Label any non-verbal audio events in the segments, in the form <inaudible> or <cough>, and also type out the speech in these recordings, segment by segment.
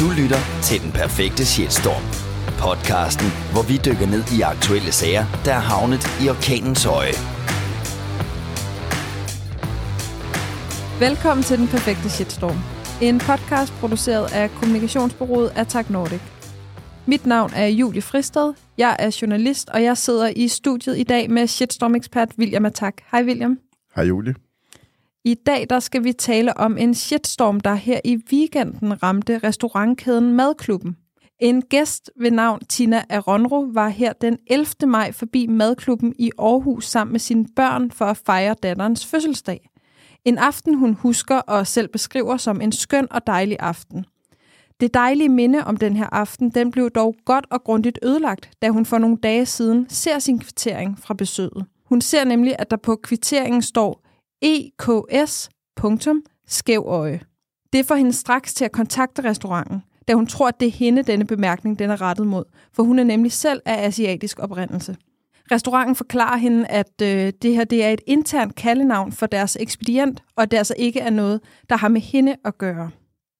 Du lytter til Den Perfekte Shitstorm. Podcasten, hvor vi dykker ned i aktuelle sager, der er havnet i orkanens øje. Velkommen til Den Perfekte Shitstorm. En podcast produceret af kommunikationsbureauet Attack Nordic. Mit navn er Julie Fristed. Jeg er journalist, og jeg sidder i studiet i dag med shitstorm-ekspert William Attack. Hej William. Hej Julie. I dag der skal vi tale om en shitstorm, der her i weekenden ramte restaurantkæden Madklubben. En gæst ved navn Tina Aronro var her den 11. maj forbi Madklubben i Aarhus sammen med sine børn for at fejre datterens fødselsdag. En aften, hun husker og selv beskriver som en skøn og dejlig aften. Det dejlige minde om den her aften, den blev dog godt og grundigt ødelagt, da hun for nogle dage siden ser sin kvittering fra besøget. Hun ser nemlig, at der på kvitteringen står EKS. Det får hende straks til at kontakte restauranten, da hun tror, at det er hende, denne bemærkning den er rettet mod, for hun er nemlig selv af asiatisk oprindelse. Restauranten forklarer hende, at øh, det her det er et internt kaldenavn for deres ekspedient, og at det altså ikke er noget, der har med hende at gøre.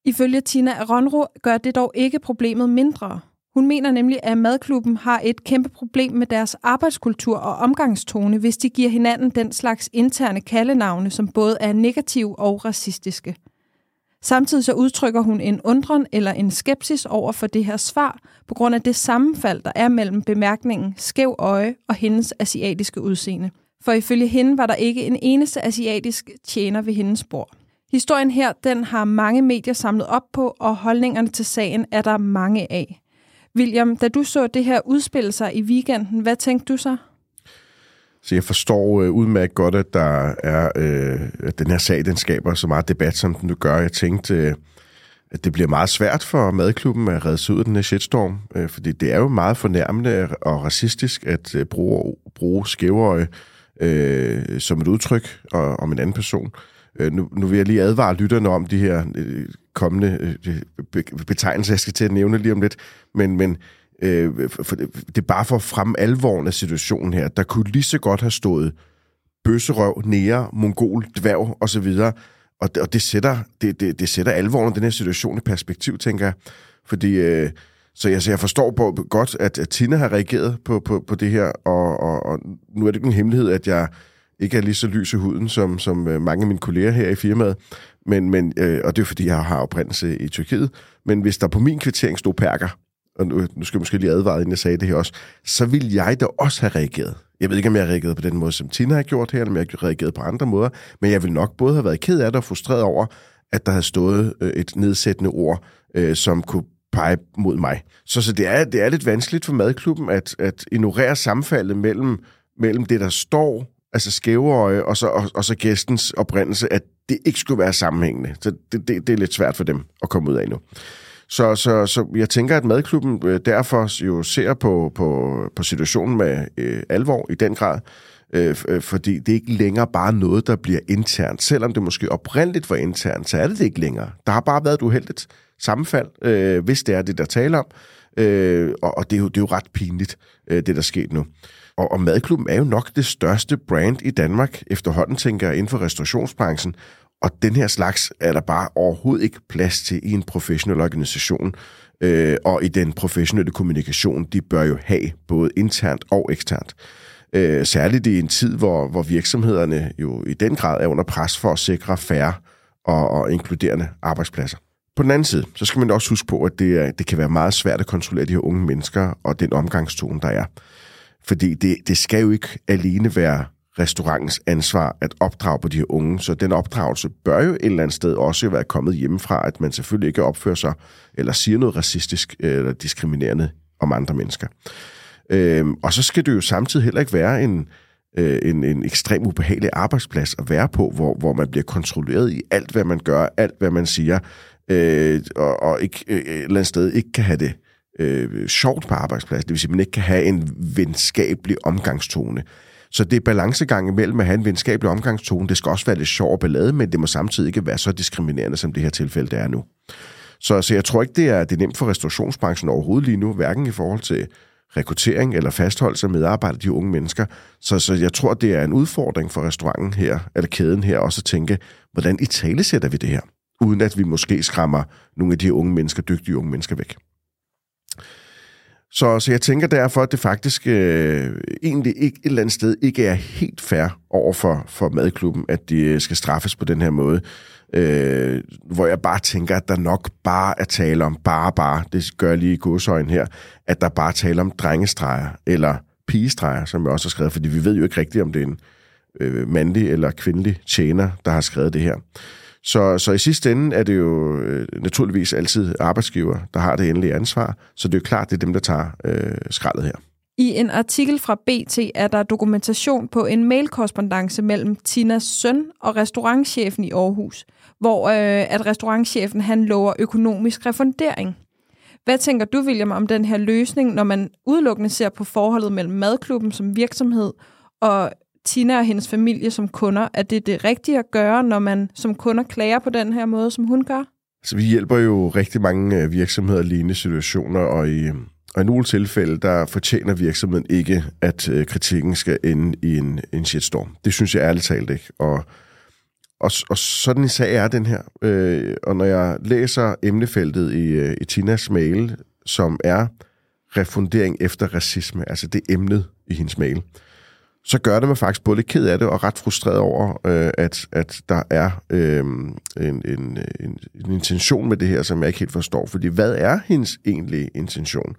Ifølge Tina Aronro gør det dog ikke problemet mindre. Hun mener nemlig, at madklubben har et kæmpe problem med deres arbejdskultur og omgangstone, hvis de giver hinanden den slags interne kaldenavne, som både er negative og racistiske. Samtidig så udtrykker hun en undren eller en skepsis over for det her svar, på grund af det sammenfald, der er mellem bemærkningen skæv øje og hendes asiatiske udseende. For ifølge hende var der ikke en eneste asiatisk tjener ved hendes bord. Historien her, den har mange medier samlet op på, og holdningerne til sagen er der mange af. William, da du så det her udspille sig i weekenden, hvad tænkte du så? Så jeg forstår øh, udmærket godt, at der er øh, at den her sag, den skaber så meget debat, som den nu gør. Jeg tænkte, øh, at det bliver meget svært for madklubben at redde sig ud af den her shitstorm, øh, fordi det er jo meget fornærmende og racistisk at øh, bruge, bruge skæveøje øh, som et udtryk og, om en anden person. Øh, nu, nu vil jeg lige advare lytterne om de her øh, kommende øh, betegnelse, jeg skal til at nævne lige om lidt, men, men øh, for, det er bare for at fremme alvoren af situationen her. Der kunne lige så godt have stået bøsserøv, nære, mongol, dværg osv., og det, og det sætter, det, det, det sætter alvoren af den her situation i perspektiv, tænker jeg. Fordi, øh, så jeg, så jeg forstår på, godt, at, at Tina har reageret på, på, på det her, og, og, og nu er det ikke en hemmelighed, at jeg ikke er lige så lys i huden som, som øh, mange af mine kolleger her i firmaet, men, men, øh, og det er fordi, jeg har oprindelse i Tyrkiet. Men hvis der på min kvittering stod perker, og nu, nu skal jeg måske lige advare, inden jeg sagde det her også, så vil jeg da også have reageret. Jeg ved ikke, om jeg har reageret på den måde, som Tina har gjort her, eller om jeg har reageret på andre måder, men jeg vil nok både have været ked af det og frustreret over, at der havde stået øh, et nedsættende ord, øh, som kunne pege mod mig. Så, så det, er, det er lidt vanskeligt for madklubben at, at ignorere samfaldet mellem, mellem det, der står altså skæveøje, og så, og, og så gæstens oprindelse, at det ikke skulle være sammenhængende. Så det, det, det er lidt svært for dem at komme ud af nu. Så, så, så jeg tænker, at madklubben øh, derfor jo ser på, på, på situationen med øh, alvor i den grad, øh, øh, fordi det er ikke længere bare noget, der bliver internt. Selvom det måske oprindeligt var internt, så er det det ikke længere. Der har bare været et uheldigt sammenfald, øh, hvis det er det, der taler om. Øh, og og det, er jo, det er jo ret pinligt, øh, det der sker nu. Og, og Madklubben er jo nok det største brand i Danmark efterhånden, tænker jeg, inden for restaurationsbranchen. Og den her slags er der bare overhovedet ikke plads til i en professionel organisation. Øh, og i den professionelle kommunikation, de bør jo have både internt og eksternt. Øh, særligt i en tid, hvor, hvor virksomhederne jo i den grad er under pres for at sikre færre og, og inkluderende arbejdspladser. På den anden side, så skal man også huske på, at det, er, det kan være meget svært at kontrollere de her unge mennesker og den omgangstone, der er. Fordi det, det skal jo ikke alene være restaurantens ansvar at opdrage på de her unge, så den opdragelse bør jo et eller andet sted også være kommet hjemmefra, at man selvfølgelig ikke opfører sig eller siger noget racistisk eller diskriminerende om andre mennesker. Øhm, og så skal det jo samtidig heller ikke være en, øh, en, en ekstrem ubehagelig arbejdsplads at være på, hvor, hvor man bliver kontrolleret i alt, hvad man gør, alt, hvad man siger, øh, og, og ikke, øh, et eller andet sted ikke kan have det øh, sjovt på arbejdspladsen. Det vil sige, at man ikke kan have en venskabelig omgangstone. Så det er balancegang imellem at have en venskabelig omgangstone. Det skal også være lidt sjov og ballade, men det må samtidig ikke være så diskriminerende, som det her tilfælde det er nu. Så, så jeg tror ikke, det er, det er nemt for restaurationsbranchen overhovedet lige nu, hverken i forhold til rekruttering eller fastholdelse af medarbejdere, de unge mennesker. Så, så jeg tror, det er en udfordring for restauranten her, eller kæden her, også at tænke, hvordan i tale sætter vi det her? Uden at vi måske skræmmer nogle af de unge mennesker, dygtige unge mennesker væk. Så, så jeg tænker derfor, at det faktisk øh, egentlig ikke et eller andet sted ikke er helt fair over for, for madklubben, at de øh, skal straffes på den her måde. Øh, hvor jeg bare tænker, at der nok bare er tale om, bare bare, det gør jeg lige i godsøjen her, at der bare tale om drengestreger, eller pigestreger, som jeg også har skrevet, fordi vi ved jo ikke rigtigt, om det er en øh, mandlig eller kvindelig tjener, der har skrevet det her. Så, så i sidste ende er det jo øh, naturligvis altid arbejdsgiver, der har det endelige ansvar, så det er jo klart, det er dem, der tager øh, skraldet her. I en artikel fra BT er der dokumentation på en mailkorrespondence mellem Tinas søn og restaurantchefen i Aarhus, hvor øh, at restaurantchefen han lover økonomisk refundering. Hvad tænker du, William, om den her løsning, når man udelukkende ser på forholdet mellem madklubben som virksomhed og Tina og hendes familie som kunder? Er det det rigtige at gøre, når man som kunder klager på den her måde, som hun gør? Så vi hjælper jo rigtig mange øh, virksomheder i lignende situationer, og i, øh, og i nogle tilfælde, der fortjener virksomheden ikke, at øh, kritikken skal ende i en, en shitstorm. Det synes jeg ærligt talt ikke. Og, og, og sådan en sag er den her. Øh, og når jeg læser emnefeltet i, i Tinas mail, som er refundering efter racisme, altså det emnet i hendes mail, så gør det mig faktisk både lidt ked af det og ret frustreret over, øh, at, at der er øh, en, en, en, en intention med det her, som jeg ikke helt forstår. Fordi hvad er hendes egentlige intention?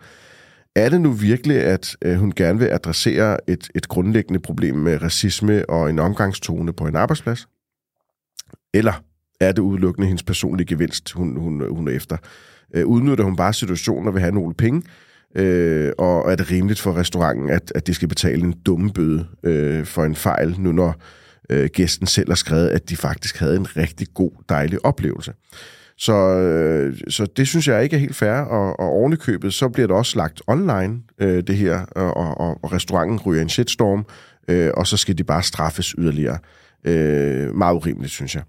Er det nu virkelig, at øh, hun gerne vil adressere et, et grundlæggende problem med racisme og en omgangstone på en arbejdsplads? Eller er det udelukkende hendes personlige gevinst, hun, hun, hun er efter? Øh, udnytter hun bare situationen og vil have nogle penge, Øh, og er det rimeligt for restauranten, at, at de skal betale en dumme bøde øh, for en fejl, nu når øh, gæsten selv har skrevet, at de faktisk havde en rigtig god, dejlig oplevelse. Så, øh, så det synes jeg ikke er helt fair, og, og ovenikøbet, så bliver det også lagt online, øh, det her, og, og, og restauranten ryger en shitstorm, øh, og så skal de bare straffes yderligere. Øh, meget urimeligt, synes jeg.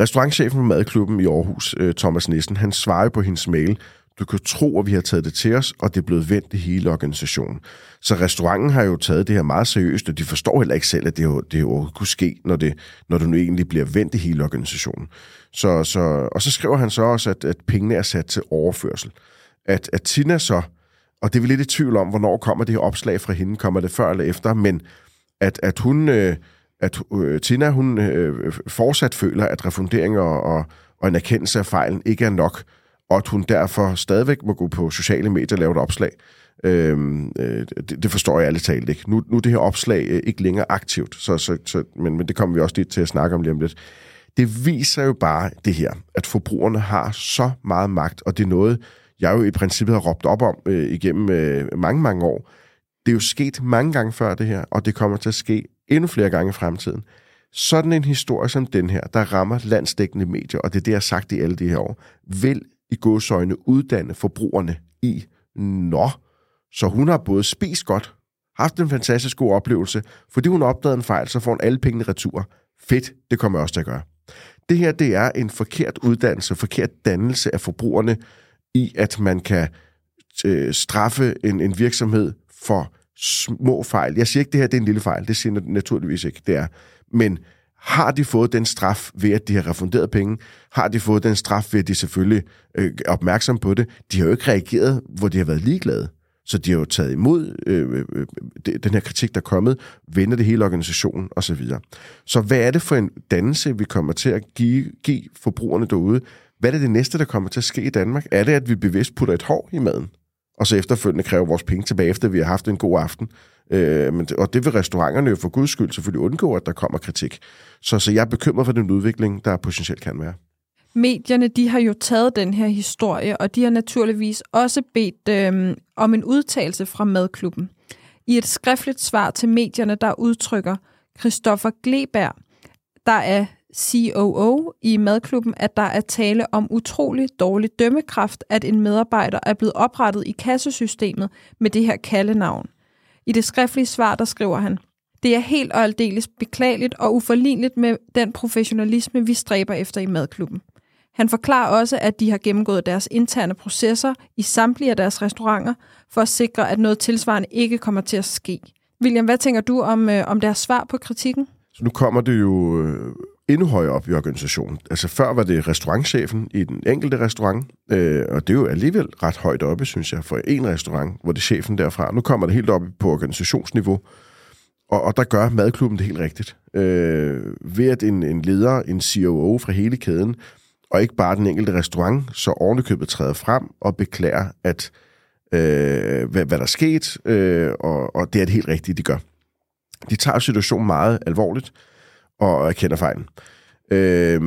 Restaurantchefen på Madklubben i Aarhus, øh, Thomas Nissen, han svarer på hendes mail, du kan tro, at vi har taget det til os, og det er blevet vendt i hele organisationen. Så restauranten har jo taget det her meget seriøst, og de forstår heller ikke selv, at det jo, det jo kunne ske, når det, når det nu egentlig bliver vendt i hele organisationen. Så, så, og så skriver han så også, at, at pengene er sat til overførsel. At, at Tina så, og det er vi lidt i tvivl om, hvornår kommer det her opslag fra hende, kommer det før eller efter, men at, at hun... Øh, at øh, Tina hun øh, fortsat føler, at refunderinger og, og en erkendelse af fejlen ikke er nok, og at hun derfor stadigvæk må gå på sociale medier og lave et opslag. Øhm, øh, det, det forstår jeg ærligt talt ikke. Nu, nu er det her opslag øh, ikke længere aktivt, så, så, så, men, men det kommer vi også lidt til at snakke om lige om lidt. Det viser jo bare det her, at forbrugerne har så meget magt, og det er noget, jeg jo i princippet har råbt op om øh, igennem øh, mange, mange år. Det er jo sket mange gange før det her, og det kommer til at ske endnu flere gange i fremtiden. Sådan en historie som den her, der rammer landsdækkende medier, og det er det, jeg har sagt i alle de her år, vil i godsøjne uddanne forbrugerne i, nå, så hun har både spist godt, haft en fantastisk god oplevelse, fordi hun opdagede en fejl, så får hun alle pengene retur. Fedt, det kommer jeg også til at gøre. Det her, det er en forkert uddannelse, forkert dannelse af forbrugerne i, at man kan øh, straffe en, en virksomhed for små fejl. Jeg siger ikke, det her det er en lille fejl. Det siger jeg naturligvis ikke, det er. Men har de fået den straf ved, at de har refunderet penge? Har de fået den straf ved, at de selvfølgelig øh, er opmærksom på det? De har jo ikke reageret, hvor de har været ligeglade. Så de har jo taget imod øh, øh, øh den her kritik, der er kommet, vender det hele organisationen osv. Så, så hvad er det for en dannelse, vi kommer til at give, give forbrugerne derude? Hvad er det det næste, der kommer til at ske i Danmark? Er det, at vi bevidst putter et hår i maden? Og så efterfølgende kræver vores penge tilbage, efter vi har haft en god aften? Øh, men, og det vil restauranterne jo for guds skyld selvfølgelig undgå, at der kommer kritik. Så, så jeg er bekymret for den udvikling, der potentielt kan være. Medierne de har jo taget den her historie, og de har naturligvis også bedt øh, om en udtalelse fra madklubben. I et skriftligt svar til medierne, der udtrykker Christoffer Gleberg, der er COO i madklubben, at der er tale om utrolig dårlig dømmekraft, at en medarbejder er blevet oprettet i kassesystemet med det her kaldenavn. I det skriftlige svar, der skriver han, det er helt og aldeles beklageligt og uforligneligt med den professionalisme, vi stræber efter i madklubben. Han forklarer også, at de har gennemgået deres interne processer i samtlige af deres restauranter, for at sikre, at noget tilsvarende ikke kommer til at ske. William, hvad tænker du om, øh, om deres svar på kritikken? Så nu kommer det jo øh, endnu højere op i organisationen. Altså før var det restaurantchefen i den enkelte restaurant, øh, og det er jo alligevel ret højt oppe, synes jeg, for en restaurant, hvor det er chefen derfra. Nu kommer det helt op på organisationsniveau, og, og der gør madklubben det helt rigtigt. Øh, ved at en, en leder, en COO fra hele kæden, og ikke bare den enkelte restaurant, så ovenikøbet træder frem og beklager, at øh, hvad, hvad der er sket, øh, og, og det er det helt rigtige, de gør. De tager situationen meget alvorligt og erkender fejlen. Øh,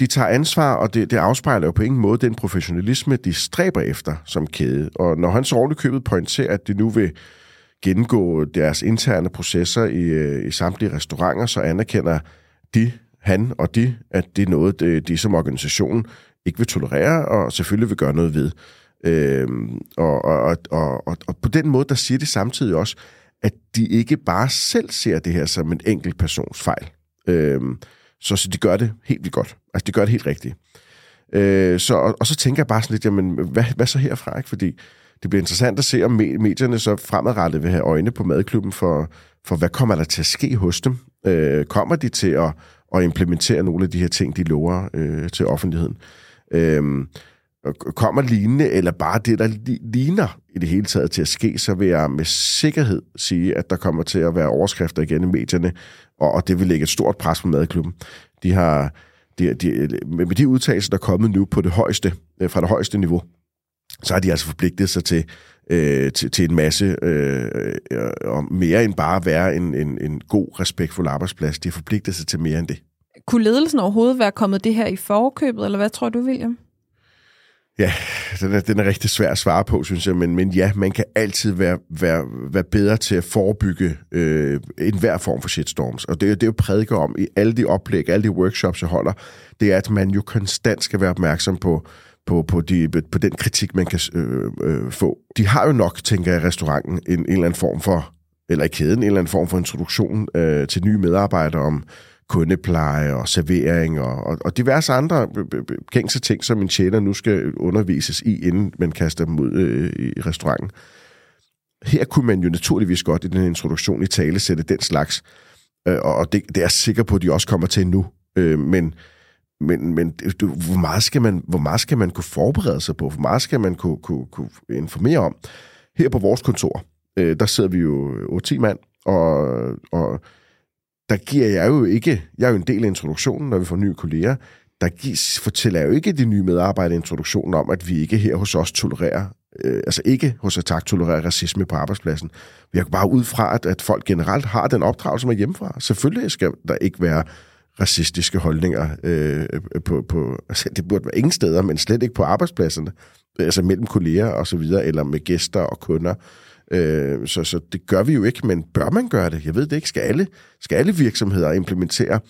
de tager ansvar, og det, det afspejler jo på ingen måde den professionalisme, de stræber efter som kæde. Og når han så ovenikøbet pointerer, at de nu vil gennemgå deres interne processer i, øh, i samtlige restauranter, så anerkender de, han og de, at det er noget, de, de som organisation ikke vil tolerere, og selvfølgelig vil gøre noget ved. Øhm, og, og, og, og, og på den måde, der siger de samtidig også, at de ikke bare selv ser det her som en enkelt persons fejl. Øhm, så, så de gør det helt vildt godt. Altså, de gør det helt rigtigt. Øh, så, og, og så tænker jeg bare sådan lidt, jamen, hvad, hvad så herfra? Ikke? Fordi det bliver interessant at se, om medierne så fremadrettet vil have øjne på madklubben for, for hvad kommer der til at ske hos dem? Øh, kommer de til at, at implementere nogle af de her ting, de lover øh, til offentligheden? Øh, kommer lignende, eller bare det, der ligner i det hele taget til at ske, så vil jeg med sikkerhed sige, at der kommer til at være overskrifter igen i medierne, og, og det vil lægge et stort pres på madklubben. De har, de, de, med de udtalelser, der er kommet nu på det højeste, øh, fra det højeste niveau, så har de altså forpligtet sig til, øh, til, til en masse, øh, øh og mere end bare at være en, en, en god, respektfuld arbejdsplads. De har forpligtet sig til mere end det. Kunne ledelsen overhovedet være kommet det her i forkøbet, eller hvad tror du, William? Ja, den er, den er rigtig svær at svare på, synes jeg, men, men ja, man kan altid være, være, være bedre til at forebygge øh, enhver form for shitstorms. Og det, det er jo prædiker om i alle de oplæg, alle de workshops, jeg holder, det er, at man jo konstant skal være opmærksom på, på, på, de, på den kritik, man kan øh, øh, få. De har jo nok, tænker jeg, i restauranten en, en eller anden form for, eller i kæden, en eller anden form for introduktion øh, til nye medarbejdere om kundepleje og servering og, og, og diverse andre øh, øh, øh, gængse ting, som en tjener nu skal undervises i, inden man kaster dem ud øh, i restauranten. Her kunne man jo naturligvis godt i den introduktion i tale sætte den slags, øh, og det, det er jeg sikker på, at de også kommer til nu. Øh, men men, men du, hvor, meget skal man, hvor meget skal man kunne forberede sig på? Hvor meget skal man kunne, kunne, kunne informere om? Her på vores kontor, øh, der sidder vi jo 8-10 mand, og, og der giver jeg jo ikke, jeg er jo en del af introduktionen, når vi får nye kolleger, der gives, fortæller jeg jo ikke de nye medarbejdere introduktionen om, at vi ikke her hos os tolererer, øh, altså ikke hos Attack tolererer racisme på arbejdspladsen. Vi går bare ud fra, at, at folk generelt har den opdragelse med hjemmefra. Selvfølgelig skal der ikke være racistiske holdninger øh, på, på altså, det burde være ingen steder, men slet ikke på arbejdspladserne, altså mellem kolleger og så videre, eller med gæster og kunder. Øh, så, så det gør vi jo ikke, men bør man gøre det? Jeg ved det ikke. Skal alle, skal alle virksomheder implementere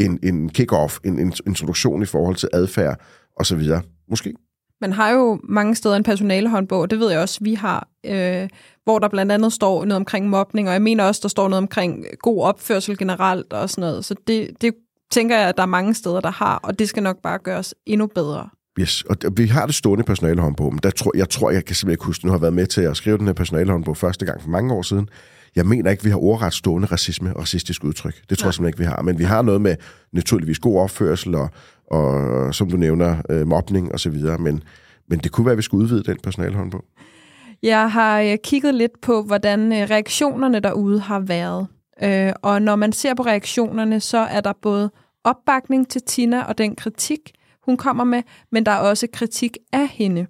en, en kick-off, en, en introduktion i forhold til adfærd og så videre? Måske. Man har jo mange steder en personalehåndbog, det ved jeg også, vi har, øh, hvor der blandt andet står noget omkring mobning, og jeg mener også, der står noget omkring god opførsel generelt og sådan noget. Så det, det tænker jeg, at der er mange steder, der har, og det skal nok bare gøres endnu bedre. Yes, og vi har det stående personalehåndbog, men der tror, jeg tror, jeg kan simpelthen ikke huske, nu har været med til at skrive den her personalehåndbog første gang for mange år siden. Jeg mener ikke, vi har ordret stående racisme og racistisk udtryk. Det tror Nej. jeg simpelthen ikke, vi har. Men vi har noget med naturligvis god opførsel og, og som du nævner, øh, mobning og så videre. Men, men det kunne være, at vi skulle udvide den personalehåndbog. Jeg har øh, kigget lidt på, hvordan øh, reaktionerne derude har været. Øh, og når man ser på reaktionerne, så er der både opbakning til Tina og den kritik, hun kommer med, men der er også kritik af hende.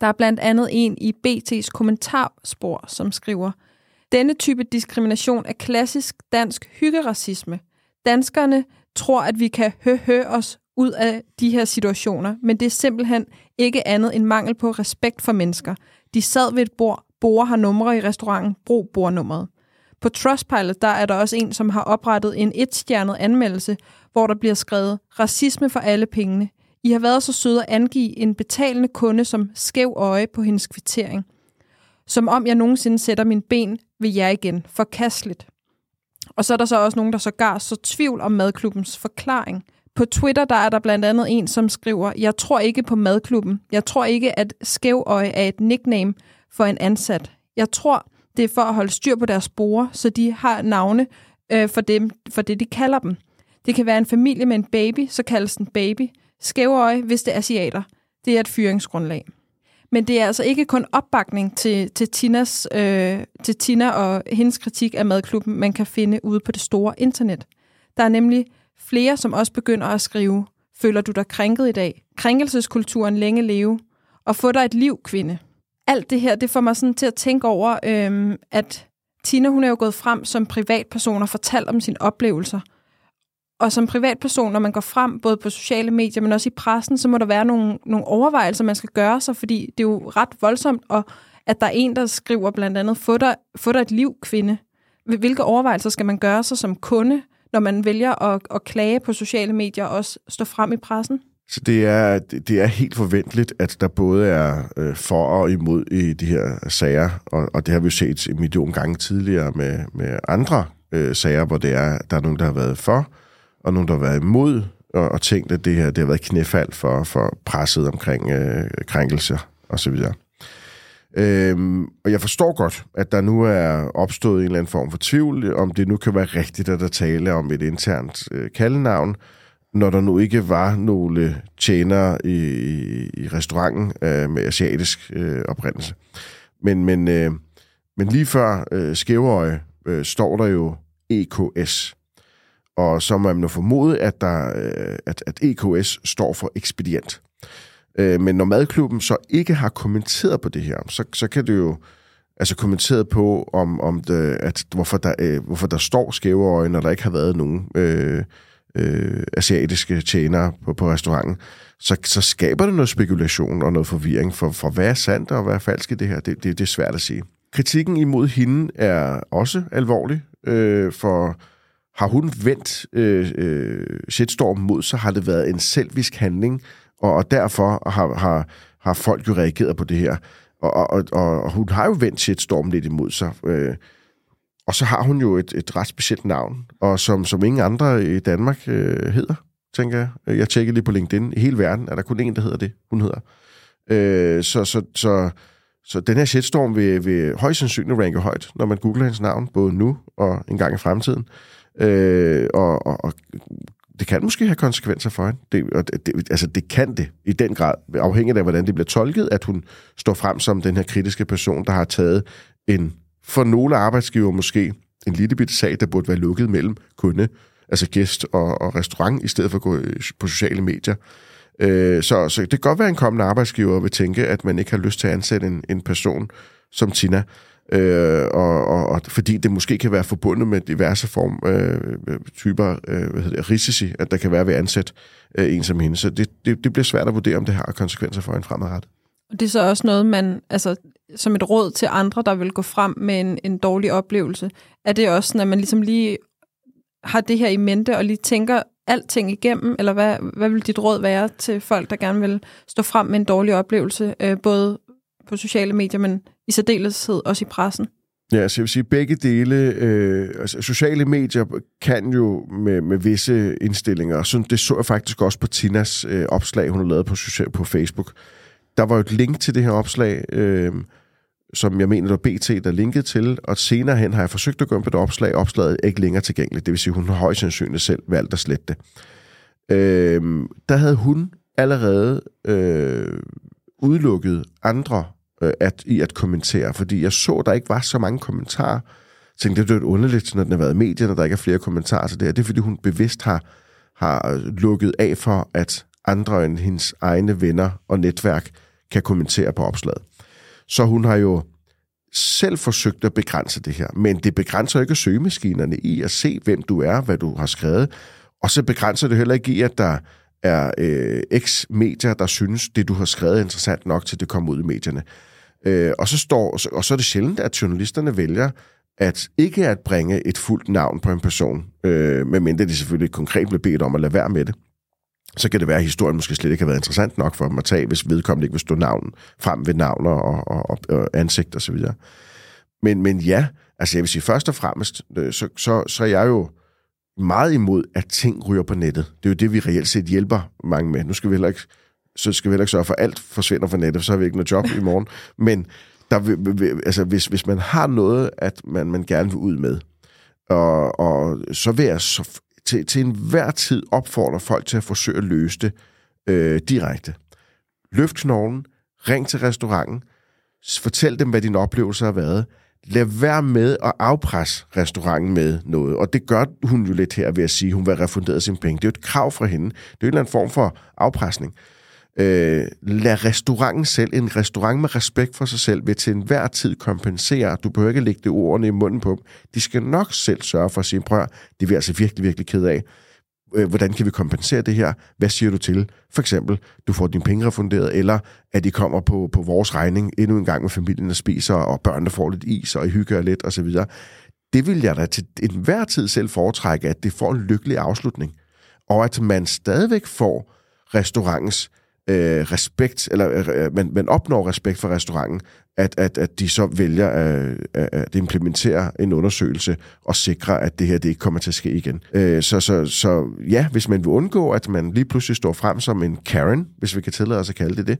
Der er blandt andet en i BT's kommentarspor, som skriver, Denne type diskrimination er klassisk dansk hyggeracisme. Danskerne tror, at vi kan hø-hø os ud af de her situationer, men det er simpelthen ikke andet end mangel på respekt for mennesker. De sad ved et bord, borer har numre i restauranten, brug bordnummeret. På Trustpilot der er der også en, som har oprettet en etstjernet anmeldelse, hvor der bliver skrevet racisme for alle pengene. I har været så søde at angive en betalende kunde som skæv øje på hendes kvittering. Som om jeg nogensinde sætter min ben ved jer igen. Forkasteligt. Og så er der så også nogen, der sågar så tvivl om madklubbens forklaring. På Twitter der er der blandt andet en, som skriver, jeg tror ikke på madklubben. Jeg tror ikke, at skæv øje er et nickname for en ansat. Jeg tror, det er for at holde styr på deres spore, så de har navne øh, for, dem, for det, de kalder dem. Det kan være en familie med en baby, så kaldes den baby. Skæve hvis det er asiater. Det er et fyringsgrundlag. Men det er altså ikke kun opbakning til, til, Tinas, øh, til Tina og hendes kritik af madklubben, man kan finde ude på det store internet. Der er nemlig flere, som også begynder at skrive, føler du dig krænket i dag? Krænkelseskulturen længe leve. Og få dig et liv, kvinde. Alt det her, det får mig sådan til at tænke over, øhm, at Tina, hun er jo gået frem som privatperson og fortalt om sine oplevelser. Og som privatperson, når man går frem, både på sociale medier, men også i pressen, så må der være nogle, nogle overvejelser, man skal gøre sig, fordi det er jo ret voldsomt, og at der er en, der skriver blandt andet, få dig, få dig et liv, kvinde. Hvilke overvejelser skal man gøre sig som kunde, når man vælger at, at klage på sociale medier og også stå frem i pressen? Så det er, det er helt forventeligt, at der både er øh, for og imod i de her sager, og, og det har vi jo set en million gange tidligere med, med andre øh, sager, hvor det er, der er nogen, der har været for, og nogen, der har været imod, og, og tænkt, at det her det har været knæfald for, for presset omkring øh, krænkelser osv. Øhm, og jeg forstår godt, at der nu er opstået en eller anden form for tvivl, om det nu kan være rigtigt, at der tale om et internt øh, kaldenavn, når der nu ikke var nogle tjenere i, i, i restauranten øh, med asiatisk øh, oprindelse. Men, men, øh, men lige før øh, Skæveøje øh, står der jo EKS. Og så må man jo formode, at, der, øh, at, at EKS står for ekspedient. Øh, men når madklubben så ikke har kommenteret på det her, så, så kan det jo altså kommenteret på, om, om det, at, hvorfor, der, øh, hvorfor der står skæve øjne, når der ikke har været nogen øh, øh, asiatiske tjenere på, på restauranten, så, så skaber det noget spekulation og noget forvirring for, for hvad er sandt og hvad er falsk i det her. Det, det, det er svært at sige. Kritikken imod hende er også alvorlig, øh, for har hun vendt øh, øh, shitstorm mod, så har det været en selvisk handling, og, og derfor har, har, har folk jo reageret på det her. Og, og, og, og hun har jo vendt shitstorm lidt imod sig. Øh, og så har hun jo et, et ret specielt navn, og som, som ingen andre i Danmark øh, hedder, tænker jeg. Jeg tjekkede lige på LinkedIn. I hele verden er der kun en, der hedder det, hun hedder. Øh, så, så, så, så den her shitstorm vil, vil højst sandsynligt ranke højt, når man googler hendes navn, både nu og en gang i fremtiden. Øh, og, og, og det kan måske have konsekvenser for hende. Det, og det, altså, det kan det i den grad, afhængigt af, hvordan det bliver tolket, at hun står frem som den her kritiske person, der har taget en, for nogle arbejdsgiver måske, en lille bitte sag, der burde være lukket mellem kunde, altså gæst og, og restaurant, i stedet for at gå øh, på sociale medier. Øh, så, så det kan godt være, at en kommende arbejdsgiver vil tænke, at man ikke har lyst til at ansætte en, en person som Tina, øh, og, og, og fordi det måske kan være forbundet med diverse form øh, typer øh, hvad hedder det, risici, at der kan være ved at ansætte øh, en som hende. Så det, det, det bliver svært at vurdere, om det har konsekvenser for en fremadrettet. Og det er så også noget, man, altså som et råd til andre, der vil gå frem med en, en dårlig oplevelse, er det også, når man ligesom lige har det her i mente, og lige tænker alting igennem, eller hvad, hvad vil dit råd være til folk, der gerne vil stå frem med en dårlig oplevelse, øh, både på sociale medier, men i særdeleshed også i pressen? Ja, så jeg vil sige, begge dele, øh, altså sociale medier kan jo med, med visse indstillinger, så det så jeg faktisk også på Tinas øh, opslag, hun har lavet på, social, på Facebook. Der var jo et link til det her opslag, øh, som jeg mener, der var BT, der linkede til, og senere hen har jeg forsøgt at gå ind på det opslag. Opslaget er ikke længere tilgængeligt, det vil sige, hun har højst sandsynligt selv valgt at slette det. Øh, der havde hun allerede øh, udelukket andre øh, at, i at kommentere, fordi jeg så, der ikke var så mange kommentarer. Jeg tænkte, det er lidt underligt, når den har været i medierne, der ikke er flere kommentarer til det her. Det er, fordi hun bevidst har, har øh, lukket af for, at andre end hendes egne venner og netværk kan kommentere på opslaget. Så hun har jo selv forsøgt at begrænse det her, men det begrænser ikke søgemaskinerne i at se, hvem du er, hvad du har skrevet, og så begrænser det heller ikke i, at der er øh, x-medier, der synes, det du har skrevet er interessant nok til, det kommer ud i medierne. Øh, og, så står, og så er det sjældent, at journalisterne vælger at ikke at bringe et fuldt navn på en person, øh, medmindre de selvfølgelig konkret bliver bedt om at lade være med det. Så kan det være, at historien måske slet ikke har været interessant nok for dem at tage, hvis vedkommende ikke vil stå navn frem ved navn og, og, og, og ansigt osv. Men, men ja, altså jeg vil sige, først og fremmest, øh, så, så, så er jeg jo meget imod, at ting ryger på nettet. Det er jo det, vi reelt set hjælper mange med. Nu skal vi heller ikke så skal vi heller ikke sørge for, at alt forsvinder fra nettet, så har vi ikke noget job i morgen. <laughs> Men der, altså, hvis, hvis man har noget, at man, man gerne vil ud med, Og, og så vil jeg så, til, til enhver tid opfordre folk til at forsøge at løse det øh, direkte. Løft knoglen, ring til restauranten, fortæl dem, hvad din oplevelse har været. Lad være med at afpresse restauranten med noget. Og det gør hun jo lidt her ved at sige, at hun vil refundere sine penge. Det er jo et krav fra hende. Det er jo en eller anden form for afpresning. Øh, lad restauranten selv, en restaurant med respekt for sig selv, vil til enhver tid kompensere. Du behøver ikke lægge det ordene i munden på dem. De skal nok selv sørge for at sige, prøv, det er vi altså virkelig, virkelig ked af. Øh, hvordan kan vi kompensere det her? Hvad siger du til? For eksempel, du får dine penge refunderet, eller at de kommer på, på vores regning endnu en gang med familien og spiser, og børnene får lidt is, og I hygger lidt osv. Det vil jeg da til enhver tid selv foretrække, at det får en lykkelig afslutning. Og at man stadigvæk får restaurantens øh, respekt, eller øh, øh, man, man opnår respekt for restauranten, at, at, at de så vælger at, at implementere en undersøgelse og sikre, at det her det ikke kommer til at ske igen. Øh, så, så, så ja, hvis man vil undgå, at man lige pludselig står frem som en Karen, hvis vi kan tillade os at kalde det det,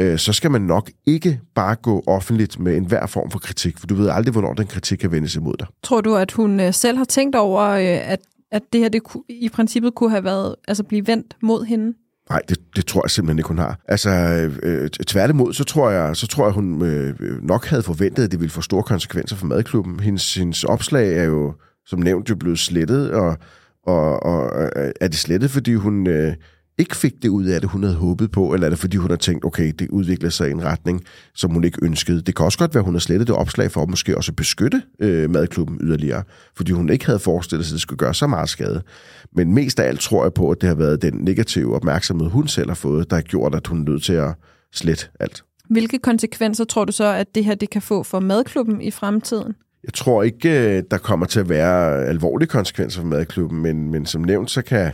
øh, så skal man nok ikke bare gå offentligt med enhver form for kritik, for du ved aldrig, hvornår den kritik kan vendes imod dig. Tror du, at hun øh, selv har tænkt over, øh, at, at det her det i princippet kunne have været, altså blive vendt mod hende? Nej, det, det tror jeg simpelthen ikke, hun har. Altså, øh, tværtimod, så tror jeg, så tror jeg hun øh, nok havde forventet, at det ville få store konsekvenser for madklubben. Hendes, hendes opslag er jo, som nævnt, jo blevet slettet, og, og, og øh, er det slettet, fordi hun øh, ikke fik det ud af det, hun havde håbet på, eller er det fordi, hun har tænkt, okay, det udvikler sig i en retning, som hun ikke ønskede. Det kan også godt være, hun har slettet det opslag for at måske også beskytte øh, madklubben yderligere, fordi hun ikke havde forestillet sig, at det skulle gøre så meget skade. Men mest af alt tror jeg på, at det har været den negative opmærksomhed, hun selv har fået, der har gjort, at hun er nødt til at slette alt. Hvilke konsekvenser tror du så, at det her det kan få for madklubben i fremtiden? Jeg tror ikke, øh, der kommer til at være alvorlige konsekvenser for madklubben, men, men som nævnt, så kan,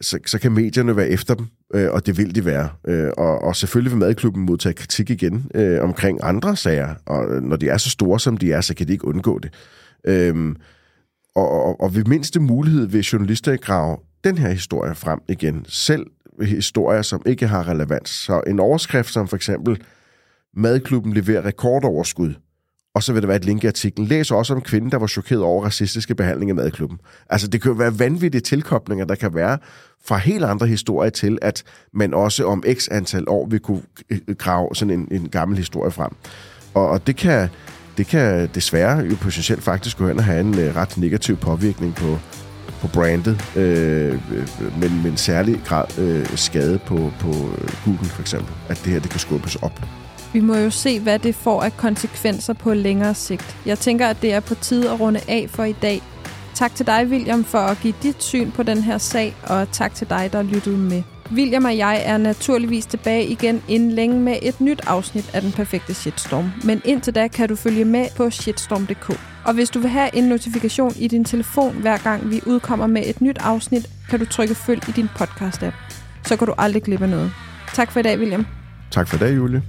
så, så kan medierne være efter dem, øh, og det vil de være. Øh, og, og selvfølgelig vil madklubben modtage kritik igen øh, omkring andre sager, og øh, når de er så store, som de er, så kan de ikke undgå det. Øh, og, og, og ved mindste mulighed vil journalister grave den her historie frem igen. Selv historier, som ikke har relevans. Så en overskrift som for eksempel, Madklubben leverer rekordoverskud, og så vil der være et link i artiklen. Læs også om kvinden, der var chokeret over racistiske behandling i madklubben. Altså, det kan jo være vanvittige tilkoblinger, der kan være fra helt andre historier til, at man også om x antal år vil kunne øh, grave sådan en, en gammel historie frem. Og, og det kan det kan desværre jo potentielt faktisk gå hen og have en øh, ret negativ påvirkning på, på brandet, øh, øh men med en særlig grad øh, skade på, på øh, Google for eksempel, at det her det kan skubbes op. Vi må jo se, hvad det får af konsekvenser på længere sigt. Jeg tænker, at det er på tide at runde af for i dag. Tak til dig, William, for at give dit syn på den her sag, og tak til dig, der lyttede med. William og jeg er naturligvis tilbage igen inden længe med et nyt afsnit af Den Perfekte Shitstorm. Men indtil da kan du følge med på shitstorm.dk. Og hvis du vil have en notifikation i din telefon, hver gang vi udkommer med et nyt afsnit, kan du trykke følg i din podcast-app. Så kan du aldrig glippe noget. Tak for i dag, William. Tak for i dag, Julie.